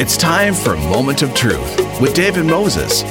It's time for Moment of Truth with David Moses.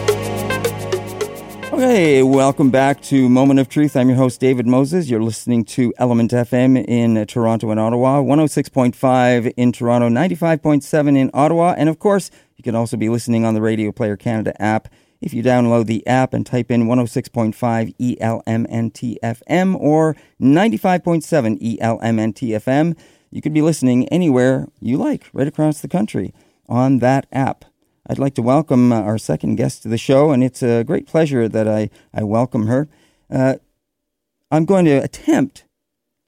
Okay, welcome back to Moment of Truth. I'm your host, David Moses. You're listening to Element FM in Toronto and Ottawa, 106.5 in Toronto, 95.7 in Ottawa, and of course, you can also be listening on the Radio Player Canada app. If you download the app and type in 106.5 ELMNTFM or 95.7 ELMNTFM, you could be listening anywhere you like, right across the country on that app. I'd like to welcome uh, our second guest to the show, and it's a great pleasure that I, I welcome her. Uh, I'm going to attempt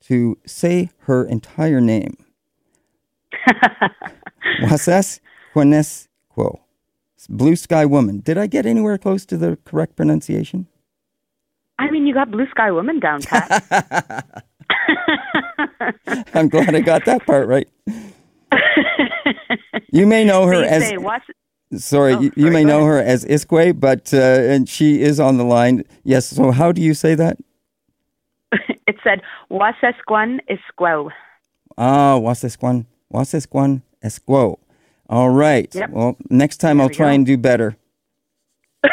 to say her entire name. Wases Quenesquo. Blue Sky Woman. Did I get anywhere close to the correct pronunciation? I mean, you got Blue Sky Woman down pat. I'm glad I got that part right. you may know her as. Say, Sorry, Oh, you, you sorry, may know ahead. her as Iskwē, but uh, and she is on the line. Yes. So how do you say that? it said Wasesquan Isquo. Ah, Wasesquan, Wasesquan Esquo. All right. Yep. Well, next time There I'll try go. and do better.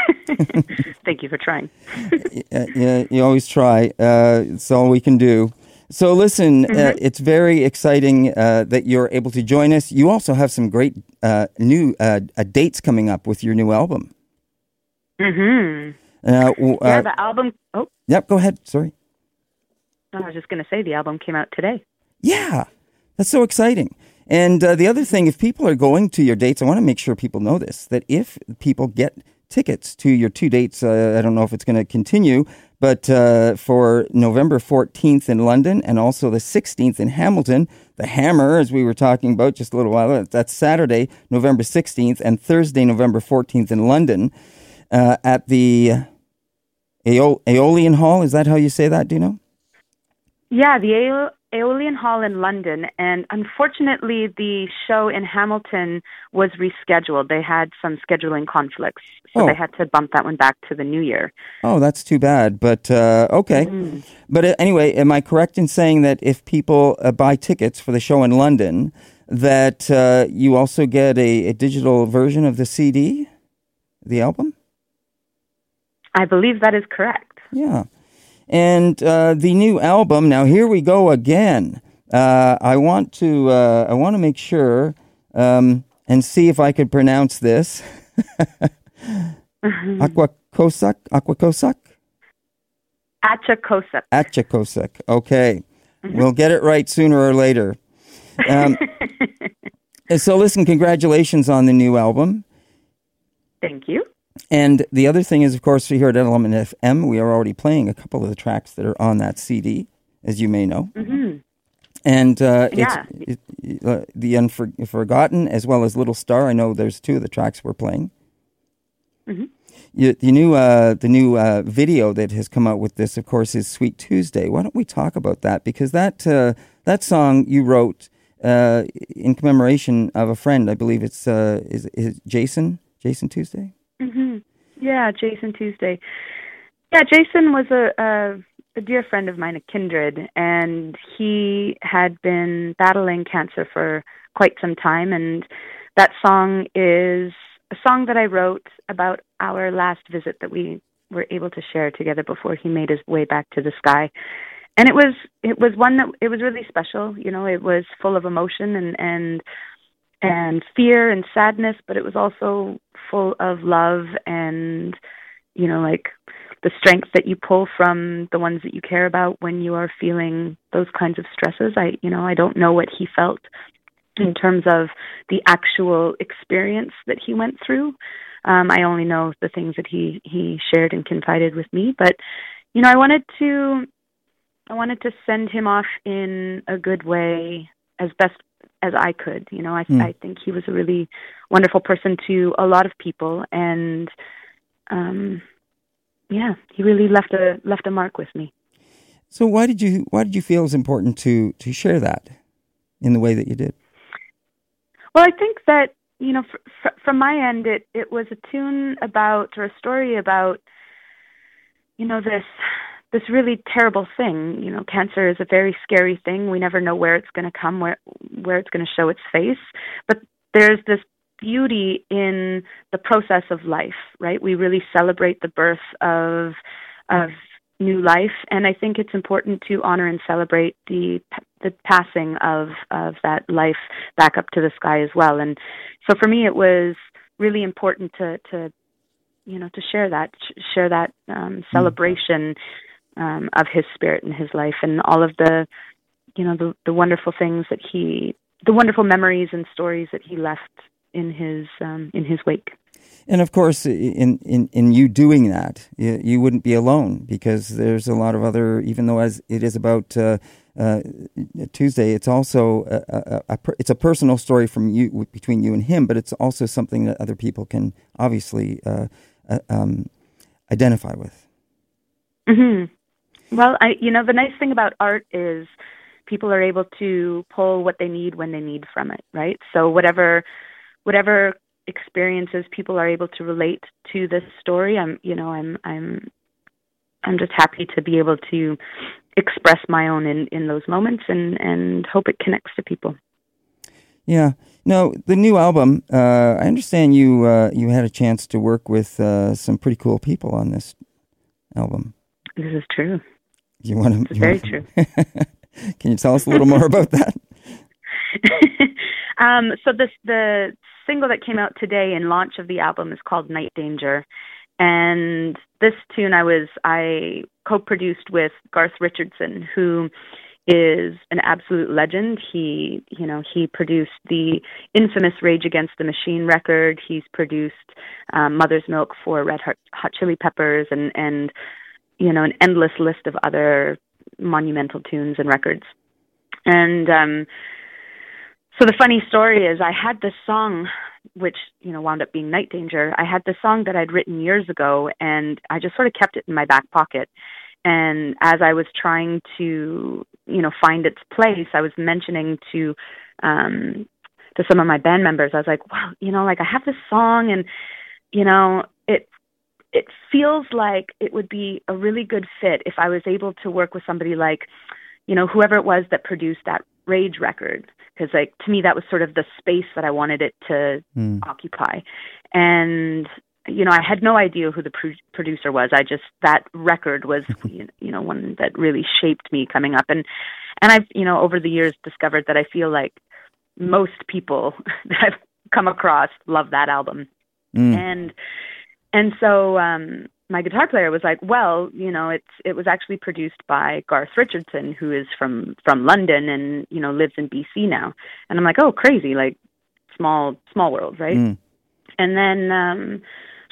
Thank you for trying. Yeah, you always try. Uh, it's all we can do. So listen, uh, Mm-hmm. it's very exciting uh, that you're able to join us. You also have some great uh, new uh, uh, dates coming up with your new album. Mm hmm. Uh, Yeah, uh, the album. Oh, yep. Go ahead. Sorry. I was just going to say the album came out today. Yeah, that's so exciting. And uh, the other thing, if people are going to your dates, I want to make sure people know this that if people get tickets to your two dates, uh, I don't know if it's going to continue, but uh, for November 14th in London and also the 16th in Hamilton, the Hammer, as we were talking about just a little while, ago, that's Saturday, November 16th, and Thursday, November 14th in London uh, at the Aeol- Aeolian Hall. Is that how you say that? Do you know? Yeah, the Aeolian Hall in London, and unfortunately, the show in Hamilton was rescheduled. They had some scheduling conflicts, so Oh. they had to bump that one back to the new year. Oh, that's too bad. But uh, okay. But uh, anyway, am I correct in saying that if people uh, buy tickets for the show in London, that uh, you also get a, a digital version of the CD, the album? I believe that is correct. Yeah. And uh, the new album. Now here we go again. Uh, I want to. Uh, I want to make sure um, and see if I could pronounce this. Aquacosuc. Aquacosuc. Achakosup. Achakosek. Okay. We'll get it right sooner or later. Um, so, listen, congratulations on the new album. Thank you. And the other thing is, of course, here at Element FM, we are already playing a couple of the tracks that are on that CD, as you may know. hmm And uh, Yeah. it's it, uh, The Unforgotten, as well as Little Star. I know there's two of the tracks we're playing. Mhm. You, the new, uh, the new uh, video that has come out with this, of course, is "Sweet Tuesday." Why don't we talk about that? Because that uh, that song you wrote uh, in commemoration of a friend. I believe it's uh, is, is Jason Jason Tuesday. Hmm Yeah, Jason Tuesday. Yeah, Jason was a, a a dear friend of mine, a kindred, and he had been battling cancer for quite some time. And that song is a song that I wrote about our last visit that we were able to share together before he made his way back to the sky. And it was it was one that it was really special. You know, it was full of emotion and and and fear and sadness, but it was also full of love and you know like the strength that you pull from the ones that you care about when you are feeling those kinds of stresses. I you know, I don't know what he felt in terms of the actual experience that he went through. Um, I only know the things that he he shared and confided with me, but you know, I wanted to I wanted to send him off in a good way as best as I could. You know, I Hmm. I think he was a really wonderful person to a lot of people and um yeah, he really left a left a mark with me. So why did you why did you feel it was important to to share that in the way that you did? Well, I think that you know, fr- fr- from my end, it it was a tune about or a story about you know this this really terrible thing. You know, cancer is a very scary thing. We never know where it's going to come, where where it's going to show its face. But there's this beauty in the process of life, right? We really celebrate the birth of of new life, and I think it's important to honor and celebrate the the passing of of that life back up to the sky as well. And so for me, it was really important to to you know to share that share that um, mm. celebration um, of his spirit and his life and all of the you know the the wonderful things that he the wonderful memories and stories that he left in his um, in his wake. And of course, in, in, in you doing that, you, you, wouldn't be alone because there's a lot of other, even though as it is about uh, uh, Tuesday, it's also a, a, a, it's a personal story from you between you and him, but it's also something that other people can obviously uh, uh um, identify with. Mm-hmm. Well, I you know the nice thing about art is people are able to pull what they need when they need from it, right? So whatever whatever experiences people are able to relate to this story, I'm you know, I'm I'm I'm just happy to be able to express my own in, in those moments and, and hope it connects to people. Yeah. No, the new album. Uh, I understand you uh, you had a chance to work with uh, some pretty cool people on this album. This is true. You want to? very true. Can you tell us a little more about that? um, so this the single that came out today in launch of the album is called Night Danger, and this tune I was I co-produced with Garth Richardson, who is an absolute legend. He, you know, he produced the infamous Rage Against the Machine record. He's produced um, Mother's Milk for Red Hot, Hot Chili Peppers, and and you know an endless list of other monumental tunes and records. And um, so the funny story is, I had this song, which you know wound up being Night Danger. I had this song that I'd written years ago, and I just sort of kept it in my back pocket. And as I was trying to, you know, find its place, I was mentioning to um, to some of my band members, I was like, "Wow, you know, like I have this song, and you know, it it feels like it would be a really good fit if I was able to work with somebody like, you know, whoever it was that produced that Rage record because like to me that was sort of the space that I wanted it to mm. occupy. And you know, I had no idea who the pro- producer was. I just that record was you know one that really shaped me coming up and and I've you know over the years discovered that I feel like most people that I've come across love that album. Mm. And and so um my guitar player was like, "Well, you know, it's it was actually produced by Garth Richardson, who is from from London and you know lives in BC now." And I'm like, "Oh, crazy! Like small small world, right?" Mm. And then um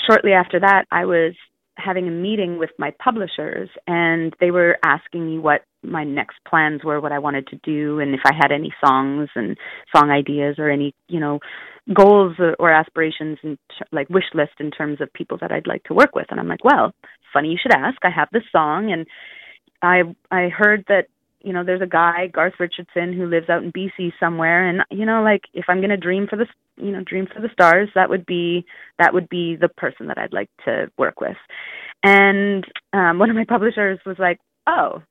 shortly after that, I was having a meeting with my publishers, and they were asking me what my next plans were, what I wanted to do, and if I had any songs and song ideas or any, you know, goals or aspirations and like wish list in terms of people that I'd like to work with. And I'm like, well, funny you should ask. I have this song, and I I heard that you know there's a guy Garth Richardson who lives out in BC somewhere, and you know like if I'm gonna dream for the you know dream for the stars, that would be that would be the person that I'd like to work with. And um, one of my publishers was like, oh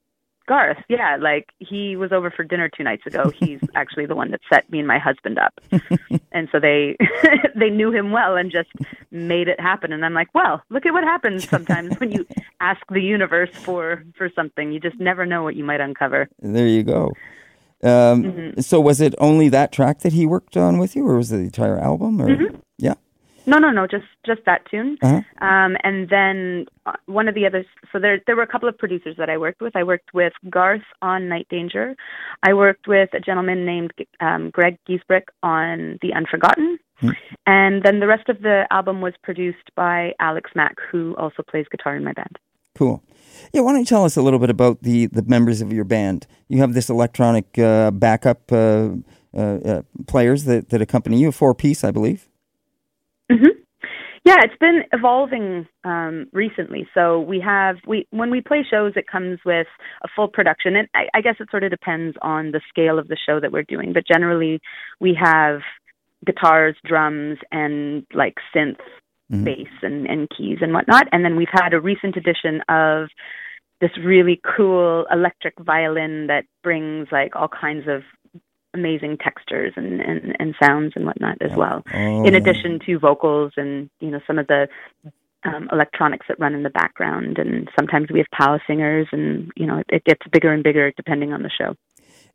Garth, yeah, like he was over for dinner two nights ago. He's actually the one that set me and my husband up, and so they they knew him well and just made it happen. And I'm like, well, look at what happens sometimes when you ask the universe for for something. You just never know what you might uncover. There you go. Um, mm-hmm. So was it only that track that he worked on with you, or was it the entire album? Or mm-hmm. No, no, no, just just that tune. Uh-huh. Um, and then uh, one of the others. So there there were a couple of producers that I worked with. I worked with Garth on Night Danger. I worked with a gentleman named um, Greg Giesbrick on The Unforgotten. Hmm. And then the rest of the album was produced by Alex Mack, who also plays guitar in my band. Cool. Yeah, why don't you tell us a little bit about the, the members of your band? You have this electronic uh, backup uh, uh, uh players that, that accompany you, a four piece, I believe. Yeah, it's been evolving um, recently. So we have we when we play shows, it comes with a full production, and I, I guess it sort of depends on the scale of the show that we're doing. But generally, we have guitars, drums, and like synth, mm-hmm. bass, and, and keys and whatnot. And then we've had a recent addition of this really cool electric violin that brings like all kinds of amazing textures and, and, and sounds and whatnot as well. Oh, in addition to vocals and you know some of the um, electronics that run in the background, and sometimes we have power singers, and you know it, it gets bigger and bigger depending on the show.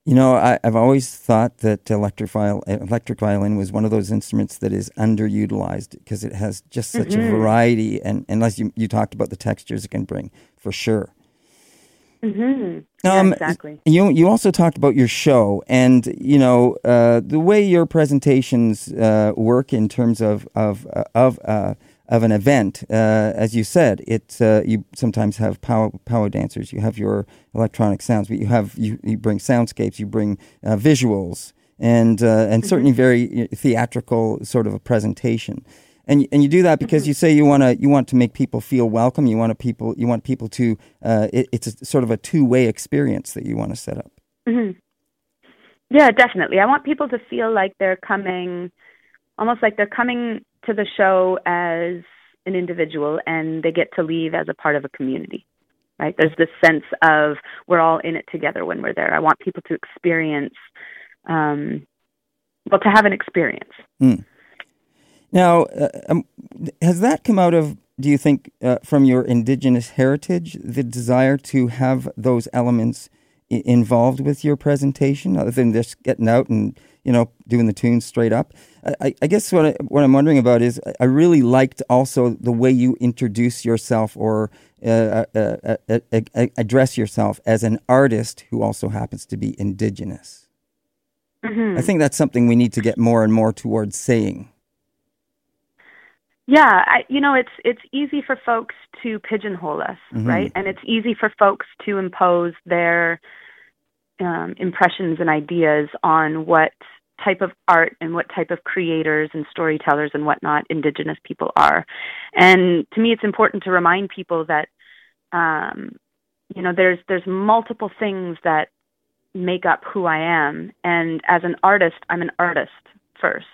You know, I, I've always thought that electric, viol- electric violin was one of those instruments that is underutilized because it has just such a variety, and unless you, you talked about the textures it can bring, for sure. Mm-hmm. Um, yeah, exactly. You you also talked about your show and you know uh, the way your presentations uh, work in terms of of uh, of uh, of an event. Uh, as you said, it uh, you sometimes have power power dancers. You have your electronic sounds, but you have you, you bring soundscapes. You bring uh, visuals and uh, and certainly very theatrical sort of a presentation. And and you do that because you say you want to you want to make people feel welcome. You want to people you want people to. Uh, it, it's a, sort of a two way experience that you want to set up. hmm Yeah, definitely. I want people to feel like they're coming, almost like they're coming to the show as an individual and they get to leave as a part of a community. Right? There's this sense of we're all in it together when we're there. I want people to experience, um, well, to have an experience. Now, uh, um, has that come out of? Do you think uh, from your indigenous heritage the desire to have those elements I- involved with your presentation, other than just getting out and you know doing the tunes straight up? I, I- guess what I, what I'm wondering about is I- really liked also the way you introduce yourself or uh, uh, uh, uh, uh, address yourself as an artist who also happens to be indigenous. I think that's something we need to get more and more towards saying. Yeah, I, you know, it's it's easy for folks to pigeonhole us, right? And it's easy for folks to impose their um, impressions and ideas on what type of art and what type of creators and storytellers and whatnot Indigenous people are. And to me, it's important to remind people that, um, you know, there's there's multiple things that make up who I am, and as an artist, I'm an artist first,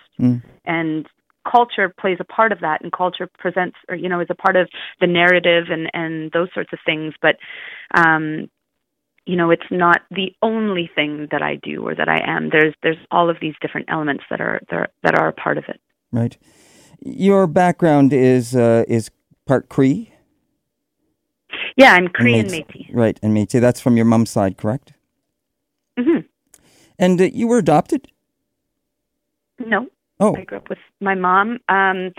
and culture plays a part of that and culture presents or you know is a part of the narrative and and those sorts of things but um you know it's not the only thing that I do or that I am there's there's all of these different elements that are that are, that are a part of it Right. Your background is uh, is part Cree. yeah I'm Cree and Métis. Métis Right, and Métis. That's from your mom's side, correct? hmm And uh, you were adopted. no Oh, I grew up with my mom um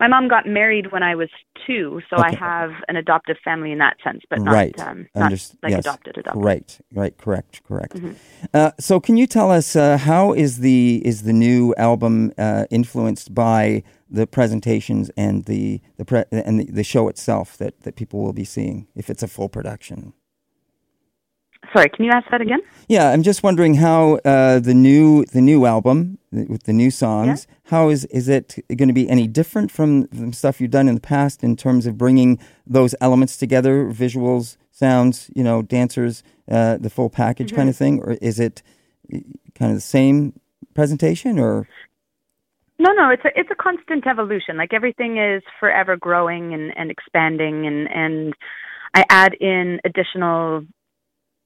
my mom got married when I was two so I have an adoptive family in that sense but not right. um not Underst- like yes. adopted adopted Right, right, correct, correct. Mm-hmm. Uh, so, can you tell us uh, how is the is the new album uh, influenced by the presentations and the the pre- and the, the show itself that, that people will be seeing if it's a full production? Sorry can you ask that again Yeah, I'm just wondering how uh, the new the new album th- with the new songs. How is is it going to be any different from the stuff you've done in the past in terms of bringing those elements together, visuals, sounds, you know, dancers, uh, the full package kind of thing, or is it kind of the same presentation? Or No, no, it's a it's a constant evolution. Like everything is forever growing and, and expanding and, and I add in additional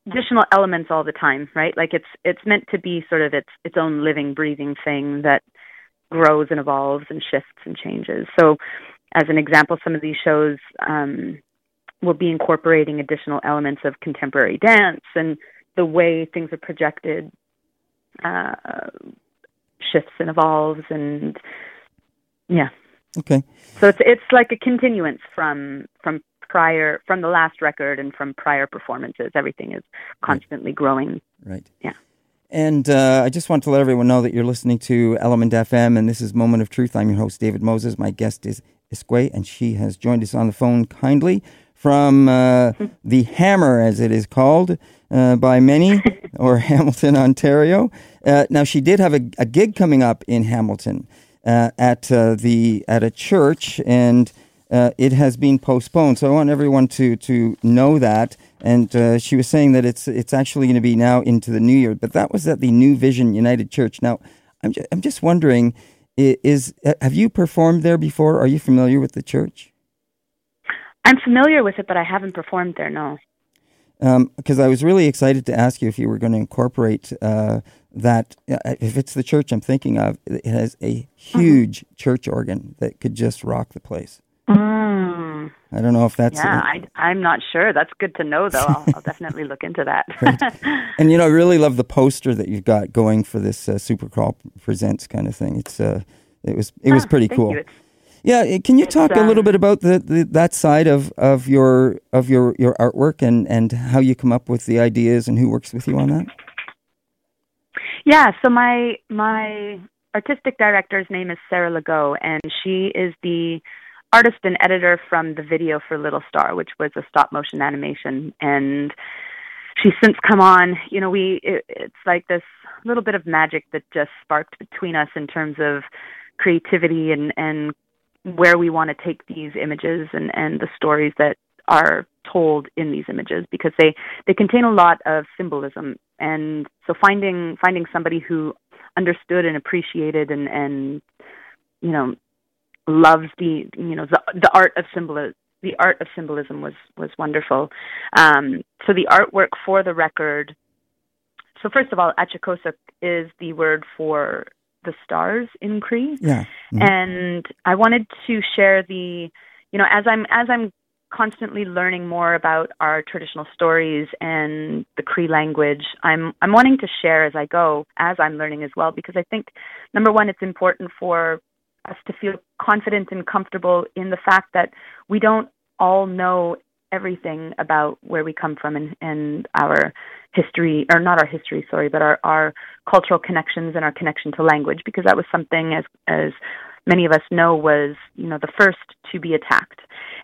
additional elements all the time, right? Like it's it's meant to be sort of its its own living, breathing thing that grows and evolves and shifts and changes. So as an example, some of these shows um will be incorporating additional elements of contemporary dance and the way things are projected uh shifts and evolves and yeah okay, so it's it's like a continuance from from prior from the last record and from prior performances everything is constantly growing right. Yeah. And uh, I just want to let everyone know that you're listening to Element FM, and this is Moment of Truth. I'm your host, David Moses. My guest is Iskwē, and she has joined us on the phone kindly from uh, the Hammer, as it is called uh, by many, or Hamilton, Ontario. Uh, now, she did have a, a gig coming up in Hamilton uh, at uh, the at a church, and uh, it has been postponed. So I want everyone to to know that. And uh, she was saying that it's it's actually going to be now into the new year, but that was at the New Vision United Church. Now, I'm just, I'm just wondering, is uh, have you performed there before? Are you familiar with the church? i'm familiar with it but i haven't performed there no Because I was really excited to ask you if you were going to incorporate uh, that uh, if it's the church I'm thinking of, it has a huge mm-hmm. church organ that could just rock the place. I don't know if that's. Yeah, I, am not sure. That's good to know, though. I'll, I'll definitely look into that. And you know, I really love the poster that you've got going for this uh, Supercrawl Presents kind of thing. It's uh, it was it was ah, pretty cool. Yeah, can you talk a little um, bit about the, the, that side of, of your of your, your artwork and, and how you come up with the ideas and who works with you on that? Yeah, so my my artistic director's name is Sarah Legault, and she is the artist and editor from the video for Little Star, which was a stop motion animation, and she's since come on. You know, we it, it's like this little bit of magic that just sparked between us in terms of creativity and and where we want to take these images and and the stories that are told in these images because they they contain a lot of symbolism and so finding finding somebody who understood and appreciated and and you know loves the you know the the art of symbolism the art of symbolism was was wonderful um so the artwork for the record so first of all Achakosuk is the word for the stars in Cree yeah mm-hmm. and I wanted to share the you know as I'm as I'm constantly learning more about our traditional stories and the Cree language. I'm I'm wanting to share as I go, as I'm learning as well, because I think number one, it's important for us to feel confident and comfortable in the fact that we don't all know everything about where we come from and, and our history or not our history sorry but our, our cultural connections and our connection to language because that was something as as many of us know was you know the first to be attacked.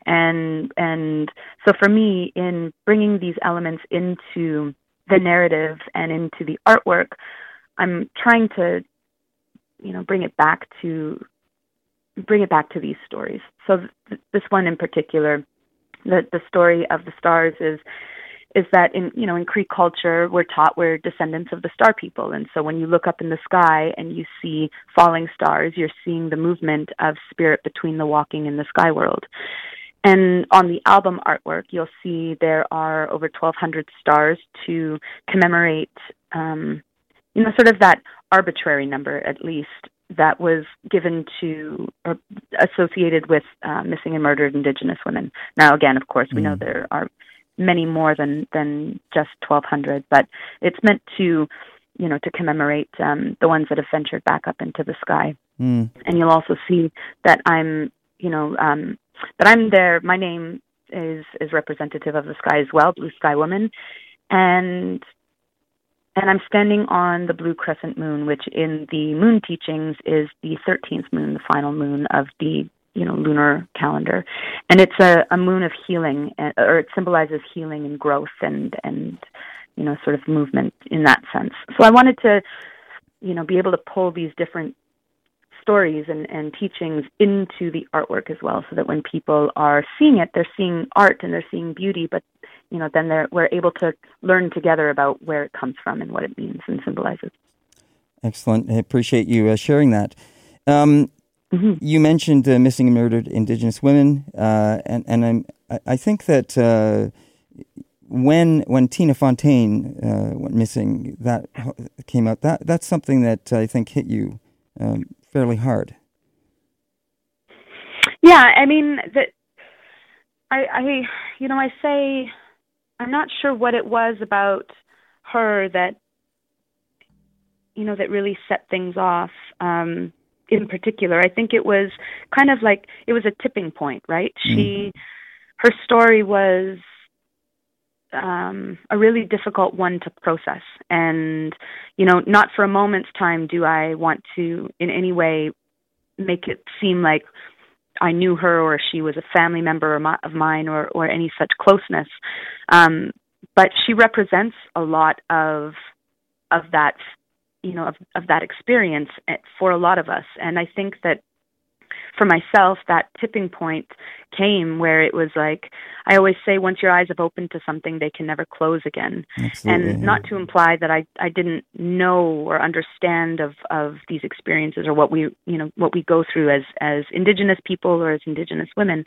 And and so for me in bringing these elements into the narrative and into the artwork i'm trying to you know bring it back to bring it back to these stories. So th- this one in particular the the story of the stars is is that in you know in Cree culture we're taught we're descendants of the star people. And so when you look up in the sky and you see falling stars you're seeing the movement of spirit between the walking and the sky world. And on the album artwork you'll see there are over 1200 stars to commemorate um you know sort of that arbitrary number at least that was given to or associated with uh, missing and murdered indigenous women now again of course we mm. know there are many more than than just 1200 but it's meant to you know to commemorate um the ones that have ventured back up into the sky mm. and you'll also see that i'm you know um that i'm there my name is is representative of the sky as well blue sky woman and and I'm standing on the blue crescent moon, which in the moon teachings is the 13th moon, the final moon of the you know lunar calendar. And it's a, a moon of healing or it symbolizes healing and growth and and you know sort of movement in that sense. So i wanted to you know be able to pull these different stories and, and teachings into the artwork as well so that when people are seeing it they're seeing art and they're seeing beauty but you know then they're we're able to learn together about where it comes from and what it means and symbolizes excellent i appreciate you uh, sharing that um, Mm-hmm. You mentioned uh, missing and murdered Indigenous women, uh, and and I'm, I think that uh, when when Tina Fontaine uh, went missing, that came out. That that's something that I think hit you um, fairly hard. Yeah, I mean that. I, I, you know, I say, I'm not sure what it was about her that, you know, that really set things off. Um, in particular. I think it was kind of like it was a tipping point, right? Mm. She her story was um, a really difficult one to process. And, you know, not for a moment's time do I want to in any way make it seem like I knew her or she was a family member of mine or, or any such closeness. Um, but she represents a lot of of that you know of of that experience eh, for a lot of us and i think that for myself that tipping point came where it was like i always say once your eyes have opened to something they can never close again. Absolutely, and not to imply that i i didn't know or understand of of these experiences or what we you know what we go through as as indigenous people or as indigenous women.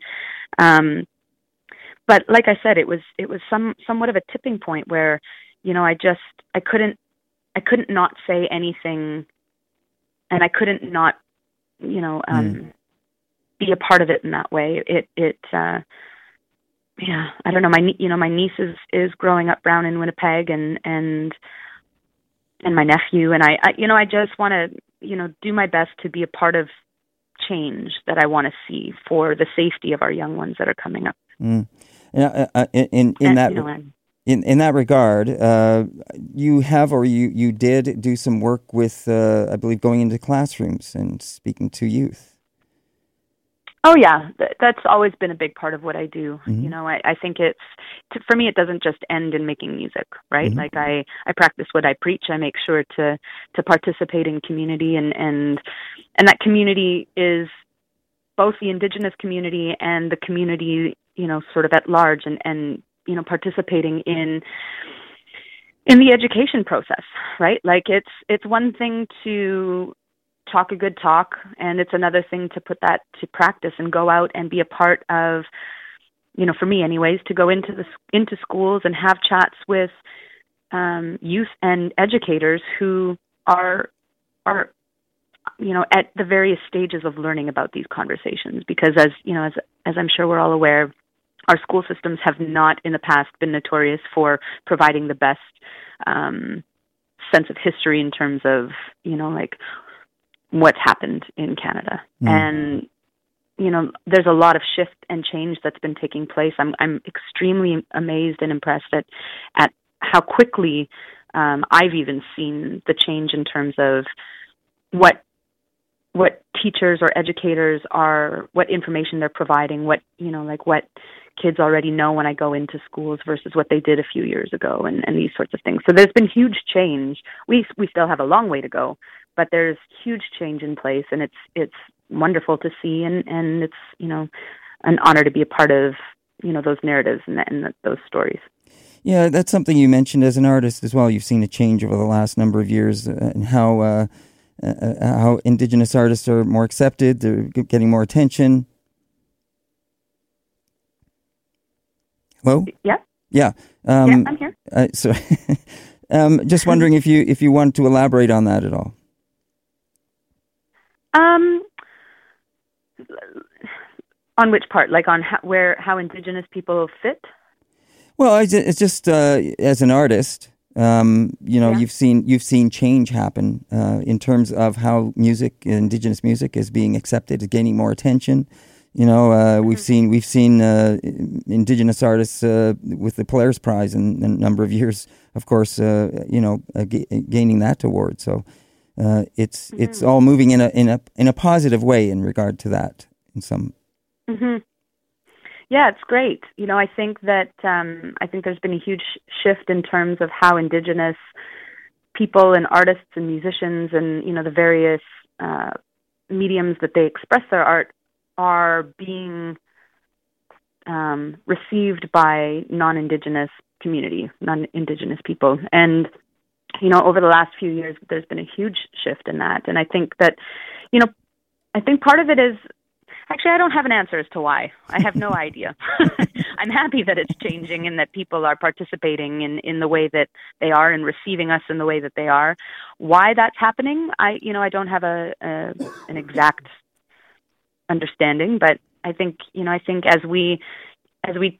Um but like i said it was it was some somewhat of a tipping point where you know i just i couldn't I couldn't not say anything, and I couldn't not, you know, um, mm. Be a part of it in that way. It it. Uh, yeah, I don't know. My you know my niece is is growing up brown in Winnipeg, and and and my nephew, and I, I you know I just want to you know do my best to be a part of change that I want to see for the safety of our young ones that are coming up. Mm. Yeah, uh, uh, in in, in that. You know, in, in that regard, uh, you have or you, you did do some work with, uh, I believe, going into classrooms and speaking to youth. Oh yeah, that's always been a big part of what I do. Mm-hmm. You know, I, I think it's for me. It doesn't just end in making music, right? Mm-hmm. Like I, I practice what I preach. I make sure to to participate in community, and and and that community is both the indigenous community and the community, you know, sort of at large, and and you know, participating in in the education process, right? Like it's it's one thing to talk a good talk and it's another thing to put that to practice and go out and be a part of you know for me anyways to go into the into schools and have chats with um youth and educators who are are you know at the various stages of learning about these conversations. Because as you know as as I'm sure we're all aware our school systems have not in the past been notorious for providing the best um sense of history in terms of you know like what's happened in Canada. Mm. And you know, there's a lot of shift and change that's been taking place. I'm I'm extremely amazed and impressed at at how quickly um, I've even seen the change in terms of what what teachers or educators are what information they're providing what you know like what kids already know when i go into schools versus what they did a few years ago and and these sorts of things so there's been huge change we we still have a long way to go but there's huge change in place and it's it's wonderful to see and and it's you know an honor to be a part of you know those narratives and, and those stories. Yeah that's something you mentioned as an artist as well. You've seen a change over the last number of years uh, and how uh, uh, uh, how indigenous artists are more accepted they're getting more attention. Hello? Yeah. Yeah um, yeah i'm here. uh, so um, just wondering if you if you want to elaborate on that at all um, on which part? Like on how, where how Indigenous people fit? Well, it's just uh, as an artist, um, you know, yeah. you've seen you've seen change happen uh, in terms of how music, Indigenous music, is being accepted, is gaining more attention. You know, uh, mm-hmm. we've seen we've seen uh, Indigenous artists uh, with the Polaris Prize in, in, a number of years, of course, uh, you know, g- gaining that award. So uh, it's mm-hmm. it's all moving in a in a in a positive way in regard to that in some. Mm-hmm. Yeah, it's great. You know, I think that um, I think there's been a huge shift in terms of how Indigenous people and artists and musicians and you know the various uh, mediums that they express their art are being um, received by non-indigenous community, non-indigenous people, and you know, over the last few years, there's been a huge shift in that. And I think that, you know, I think part of it is actually, I don't have an answer as to why. I have no idea. I'm happy that it's changing and that people are participating in, in the way that they are and receiving us in the way that they are. Why that's happening, I, you know, I don't have a, a an exact understanding, but I think, you know, I think as we, as we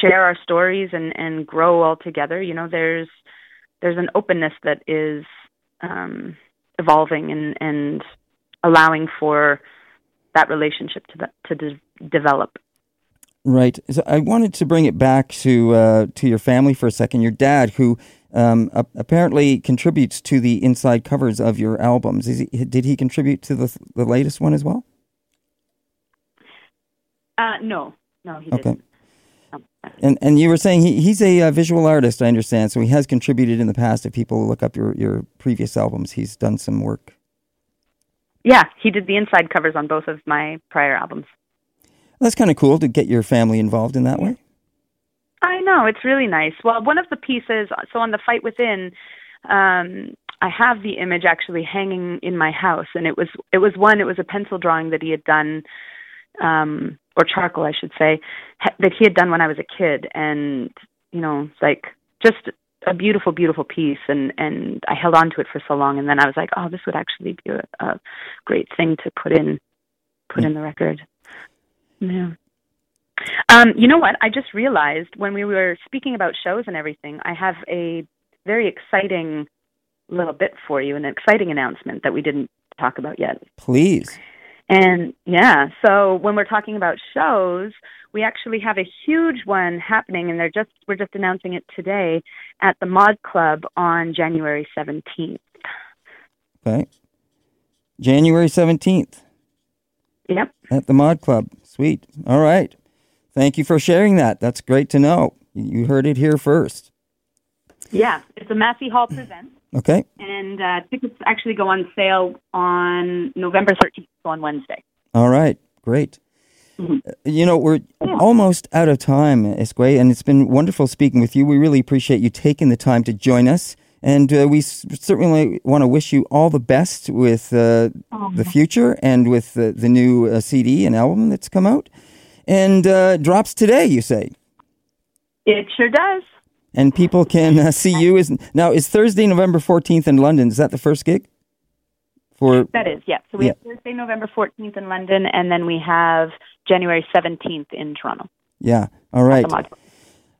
share our stories and, and grow all together, you know, there's, there's an openness that is um, evolving and, and allowing for that relationship to to de- develop. Right. So I wanted to bring it back to uh, to your family for a second. Your dad, who um, apparently contributes to the inside covers of your albums, he, did he contribute to the the latest one as well? Uh, no, no, he okay. didn't. And and you were saying he, he's a uh, visual artist, I understand. So he has contributed in the past. If people look up your, your previous albums, he's done some work. Yeah, he did the inside covers on both of my prior albums. That's kind of cool to get your family involved in that way. I know it's really nice. Well, one of the pieces, so on the Fight Within, um, I have the image actually hanging in my house, and it was it was one. It was a pencil drawing that he had done um, or charcoal, I should say, ha- that he had done when I was a kid, and you know, like just a beautiful, beautiful piece, and and I held on to it for so long, and then I was like, oh, this would actually be a, a great thing to put in put in the record. Yeah. Um, you know what? I just realized when we were speaking about shows and everything, I have a very exciting little bit for you, an exciting announcement that we didn't talk about yet. Please. And yeah, so when we're talking about shows, we actually have a huge one happening, and they're just we're just announcing it today at the Mod Club on January seventeenth. Okay. January 17th Yep. at the Mod Club. Sweet. All right. Thank you for sharing that. That's great to know. You heard it here first. Yeah, it's a Massey Hall present, Okay. and uh, tickets actually go on sale on November thirteenth, so on Wednesday. All right. Great. Mhm. Uh, You know, we're almost out of time, Esque, and it's been wonderful speaking with you. We really appreciate you taking the time to join us. And uh, we certainly want to wish you all the best with uh, the future and with the, the new uh, CD and album that's come out. And uh, drops today, you say. It sure does. And people can uh, see you. Is Now, is Thursday, November 14th in London, is that the first gig? For That is, yeah. So we have Thursday, November 14th in London, and then we have January 17th in Toronto. Yeah. All right. The Mod Club.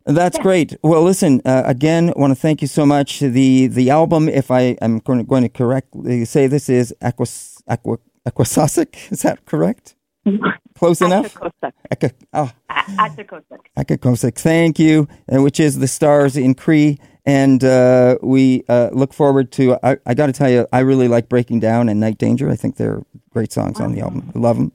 That's great. Well, listen, uh, again, want to thank you so much. The the album, if I am going to, going to correctly say this, is Aquas, Aqua, Aquasasic. Is that correct? Close enough? Atakosuk. Aqua, oh, A- Atakosuk. Akakosik. Thank you, uh, which is the stars in Cree. And uh, we uh, look forward to, I, I got to tell you, I really like Breaking Down and Night Danger. I think they're great songs on the album. I love them.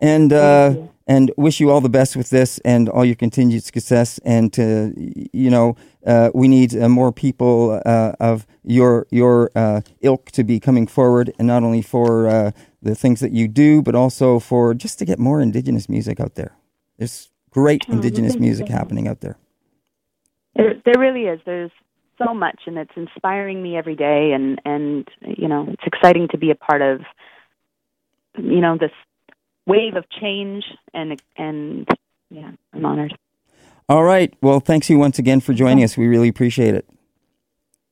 And, uh, and wish you all the best with this and all your continued success. And, y- you know, uh, we need uh, more people uh, of your, your uh, ilk to be coming forward, and not only for uh, the things that you do, but also for just to get more Indigenous music out there. There's great oh, Indigenous music happening out there. There, there really is. There's so much, and it's inspiring me every day. And and you know, it's exciting to be a part of. You know, this wave of change, and and yeah, I'm honored. All right. Well, thanks you once again for joining us. We really appreciate it.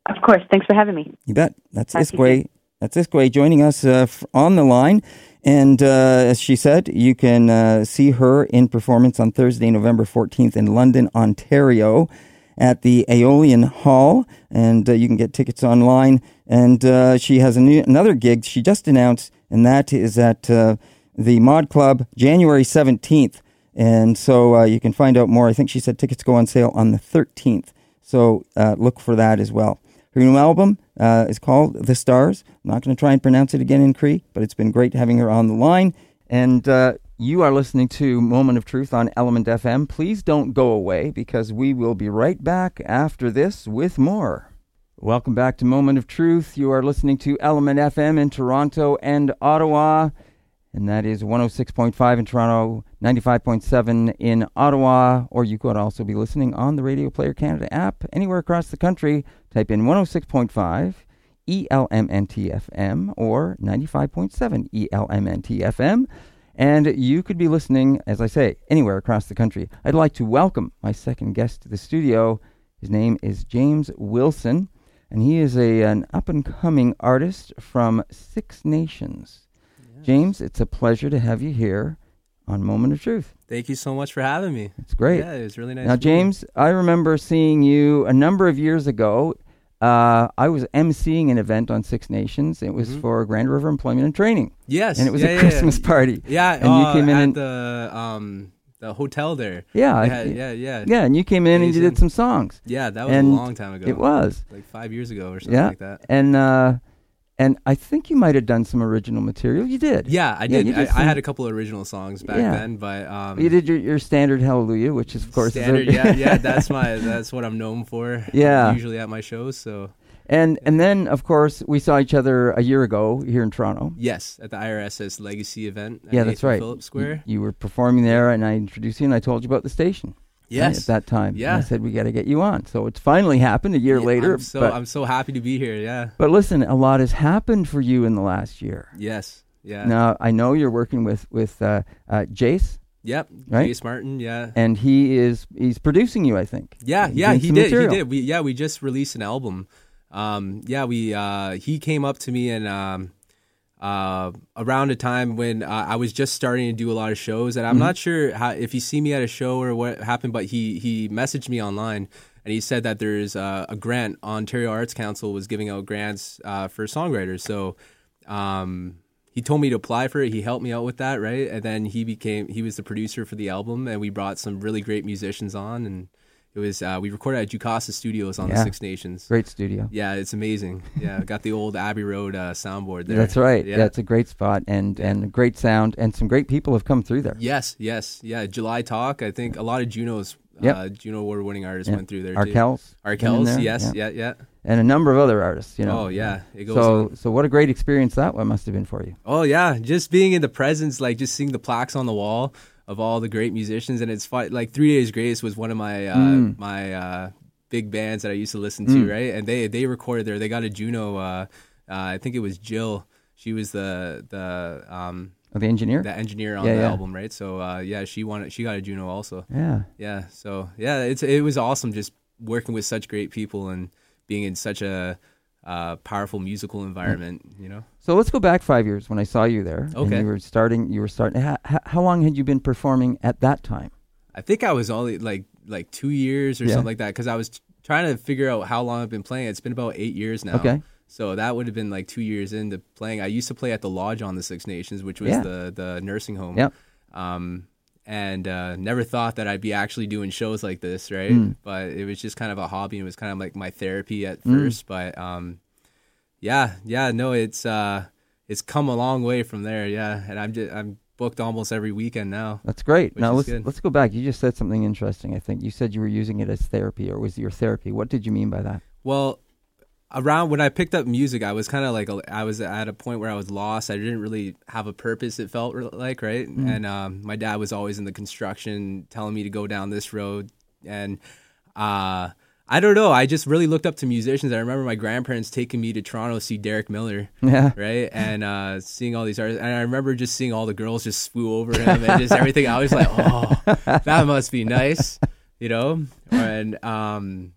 Of course, thanks for having me. You bet. That's Talk to you Iskwē. That's Iskwē joining us uh, on the line. And uh, as she said, you can uh, see her in performance on Thursday, November 14th in London, Ontario at the Aeolian Hall. And uh, you can get tickets online. And uh, she has new, another gig she just announced, and that is at uh, the Mod Club January 17th. And so you can find out more. I think she said tickets go on sale on the 13th. So look for that as well. Her new album uh, is called The Stars. I'm not going to try and pronounce it again in Cree, but it's been great having her on the line. And uh, you are listening to Moment of Truth on Element FM. Please don't go away because we will be right back after this with more. Welcome back to Moment of Truth. You are listening to Element FM in Toronto and Ottawa, and that is 106.5 in Toronto, 95.7 in Ottawa, or you could also be listening on the Radio Player Canada app anywhere across the country. Type in 106.5 ELMNTFM or 95.7 ELMNTFM, And you could be listening, as I say, anywhere across the country. I'd like to welcome my second guest to the studio. His name is James Wilson, and he is a, an up and coming artist from Six Nations. James, it's a pleasure to have you here on Moment of Truth. Thank you so much for having me. It's great. Yeah, it was really nice. Now. James, I remember seeing you a number of years ago. Uh, I was emceeing an event on Six Nations. It was for Grand River Employment and Training, Yes, and it was yeah, a yeah, Christmas yeah. party. Yeah, and you uh, came in at and the um the hotel there. yeah, had- yeah, yeah, yeah, and you came in and you did some songs. Yeah, that was And a long time ago. It was, like five years ago or something yeah, like that. and uh, and I think you might have done some original material. You did, Yeah, I did. did I, I had a couple of original songs back Yeah. then, but um, You did your, your standard Hallelujah, which is of course is standard. yeah, yeah, that's my that's what I'm known for. Yeah. usually at my shows. So and and then of course we saw each other a year ago here in Toronto. yes, at the IRSS Legacy event. At Yeah, that's Nathan right. Phillips Square. You, you were performing there, and I introduced you, and I told you about the station. Yes, at that time. And Yeah. I said we got to get you on. So it's finally happened a year Yeah, later. I'm so but, I'm so happy to be here. Yeah. but listen, a lot has happened for you in the last year. Yes. Yeah. Now I know you're working with with uh, uh, Jace Yep. Right? Jace Martin. Yeah. and he is he's producing you, I think. Yeah, yeah, he did. material. He did. We yeah, we just released an album. Um, yeah, we uh, he came up to me and um, uh, around a time when uh, I was just starting to do a lot of shows, and I'm Mm-hmm. not sure how, if he see me at a show or what happened, but he he messaged me online and he said that there's uh, a grant. Ontario Arts Council was giving out grants uh, for songwriters, so. Um, he told me to apply for it. He helped me out with that, right? And then he became he was the producer for the album, and we brought some really great musicians on, and it was uh, we recorded at Jukasa Studios on Yeah. the Six Nations. Great studio. Yeah, it's amazing. Yeah, got the old Abbey Road uh, soundboard there. That's right. Yeah. Yeah. it's a great spot and and great sound and some great people have come through there. Yes, yes, yeah. July Talk. I think a lot of Junos, Yep. uh, Juno Award winning artists Yeah. went through there. too. Arkells. in Arkells. Yes, yeah, yeah. And a number of other artists, you know. Oh yeah, it goes So on. so what a great experience that one must have been for you. Oh yeah, just being in the presence, like just seeing the plaques on the wall of all the great musicians, and it's fun. Like Three Days Grace was one of my uh, Mm. my uh, big bands that I used to listen to, right? And they they recorded there. They got a Juno. Uh, uh, I think it was Jill. She was the the um, Oh, the engineer? the engineer on Yeah, the yeah. album, right? So uh, yeah, she wanted she got a Juno also. yeah. Yeah, so yeah, it's it was awesome just working with such great people and being in such a uh, powerful musical environment. You know. So let's go back five years when I saw you there. And Okay. you were starting. You were starting. How, how long had you been performing at that time? I think I was only like like two years or Yeah. something like that because I was t- trying to figure out how long I've been playing. It's been about eight years now. Okay. So that would have been like two years into playing. I used to play at the lodge on the Six Nations, which was Yeah. the the nursing home. Yep. Um, and uh, never thought that I'd be actually doing shows like this, right? Mm. But it was just kind of a hobby. and It was kind of like my therapy at Mm. first. But um, yeah, yeah, no, it's uh, it's come a long way from there. Yeah, and I'm just I'm booked almost every weekend now. That's great. Now let's good. let's go back. You just said something interesting. I think you said you were using it as therapy, or was it your therapy? What did you mean by that? Well, around when I picked up music, I was kind of like I was at a point where I was lost. I didn't really have a purpose. It felt like right, and um, my dad was always in the construction, telling me to go down this road, and uh, I don't know. I just really looked up to musicians. I remember my grandparents taking me to Toronto to see Derek Miller. Yeah. Right, and uh, seeing all these artists, and I remember just seeing all the girls just swoo over him and just everything. I was like, "Oh, that must be nice," you know. And um,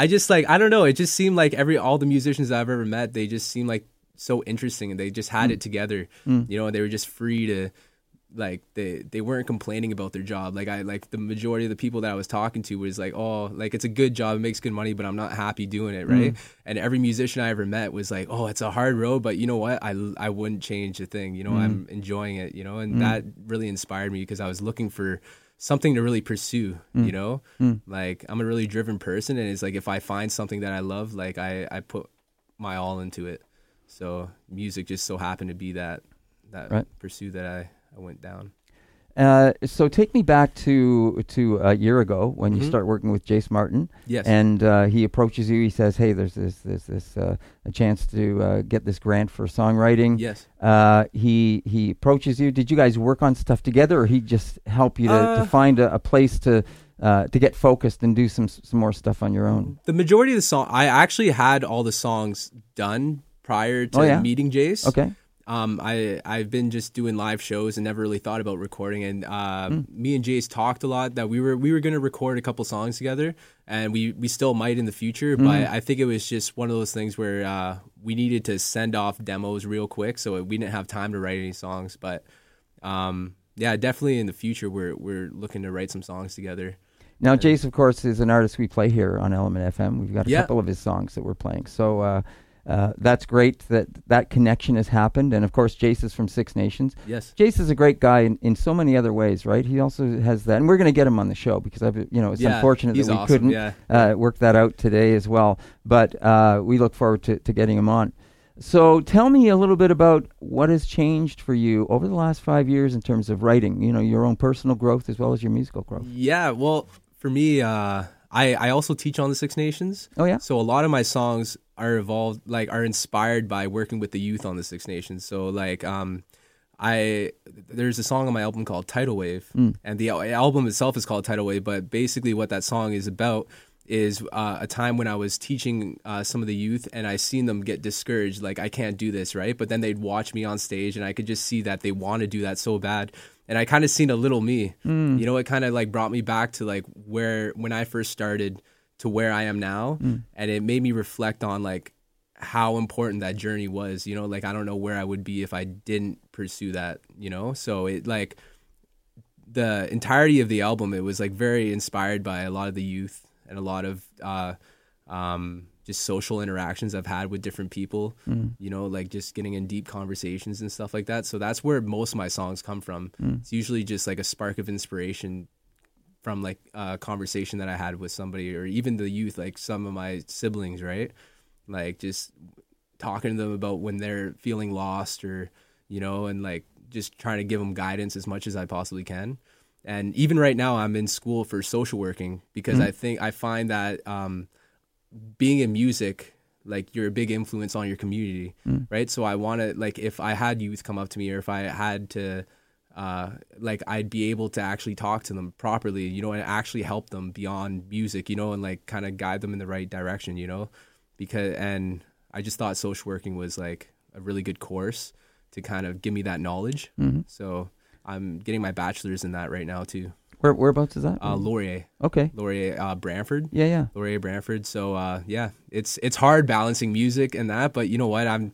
I just like I don't know. It just seemed like every all the musicians I've ever met, they just seemed like so interesting, and they just had mm. it together. Mm. You know, and they were just free to like they they weren't complaining about their job. Like I like the majority of the people that I was talking to was like, oh, like it's a good job, it makes good money, but I'm not happy doing it, right? Mm. And every musician I ever met was like, oh, it's a hard road, but you know what? I I wouldn't change a thing. You know, I'm enjoying it. You know, and that really inspired me because I was looking for something to really pursue. Mm. You know, mm. like I'm a really driven person, and it's like if I find something that I love, like I I put my all into it. So music just so happened to be that that Right. pursuit that I I went down. Uh, so take me back to to a year ago when you Mhm. start working with Jace Martin, Yes. and uh, he approaches you. He says, "Hey, there's this this this uh, a chance to uh, get this grant for songwriting." yes. Uh, he he approaches you. Did you guys work on stuff together, or he just help you to, to find a, a place to uh, to get focused and do some some more stuff on your own? The majority of the song, I actually had all the songs done prior to Oh, yeah? meeting Jace. Okay. Um, I I've been just doing live shows and never really thought about recording. And uh, me and Jace talked a lot that we were we were gonna record a couple songs together, and we we still might in the future. But I think it was just one of those things where uh, we needed to send off demos real quick, so we didn't have time to write any songs. But um, yeah, definitely in the future we're we're looking to write some songs together. Now, Jace, of course, is an artist we play here on Element FM. We've got a Yeah. couple of his songs that we're playing. So uh, uh, that's great that that connection has happened. And of course, Jace is from Six Nations. Yes. Jace is a great guy in, in so many other ways, right? He also has that, and we're going to get him on the show because I've, you know, it's Yeah, unfortunate that we awesome, couldn't yeah. uh, work that out today as well. But uh, we look forward to, to getting him on. So tell me a little bit about what has changed for you over the last five years in terms of writing. You know, your own personal growth as well as your musical growth. Yeah, well, for me, uh, I I also teach on the Six Nations. Oh yeah. So a lot of my songs are evolved, like are inspired by working with the youth on the Six Nations. So like, um, I there's a song on my album called Tidal Wave, and the album itself is called Tidal Wave. But basically, what that song is about is uh, a time when I was teaching uh, some of the youth, and I seen them get discouraged, like I can't do this, right? But then they'd watch me on stage, and I could just see that they want to do that so bad. and I kind of seen a little me. You know, it kind of like brought me back to like where when I first started to where I am now, and it made me reflect on like how important that journey was. You know, like I don't know where I would be if I didn't pursue that. You know, so it like the entirety of the album it was like very inspired by a lot of the youth and a lot of uh, um, just social interactions I've had with different people. You know, like just getting in deep conversations and stuff like that. So that's where most of my songs come from. It's usually just like a spark of inspiration from like a conversation that I had with somebody or even the youth, like some of my siblings, right? Like just talking to them about when they're feeling lost or, you know, and like just trying to give them guidance as much as I possibly can. And even right now, I'm in school for social working because I think I find that um, being in music, like you're a big influence on your community, right? So I want to like if I had youth come up to me or if I had to uh, like I'd be able to actually talk to them properly, you know, and actually help them beyond music, you know, and like kind of guide them in the right direction, you know, because and I just thought social working was like a really good course to kind of give me that knowledge. So I'm getting my bachelor's in that right now too. Where whereabouts is that? Uh, Laurier, okay. Laurier, uh, Brantford. Yeah, yeah. Laurier Brantford. So uh, yeah, it's it's hard balancing music and that, but you know what? I'm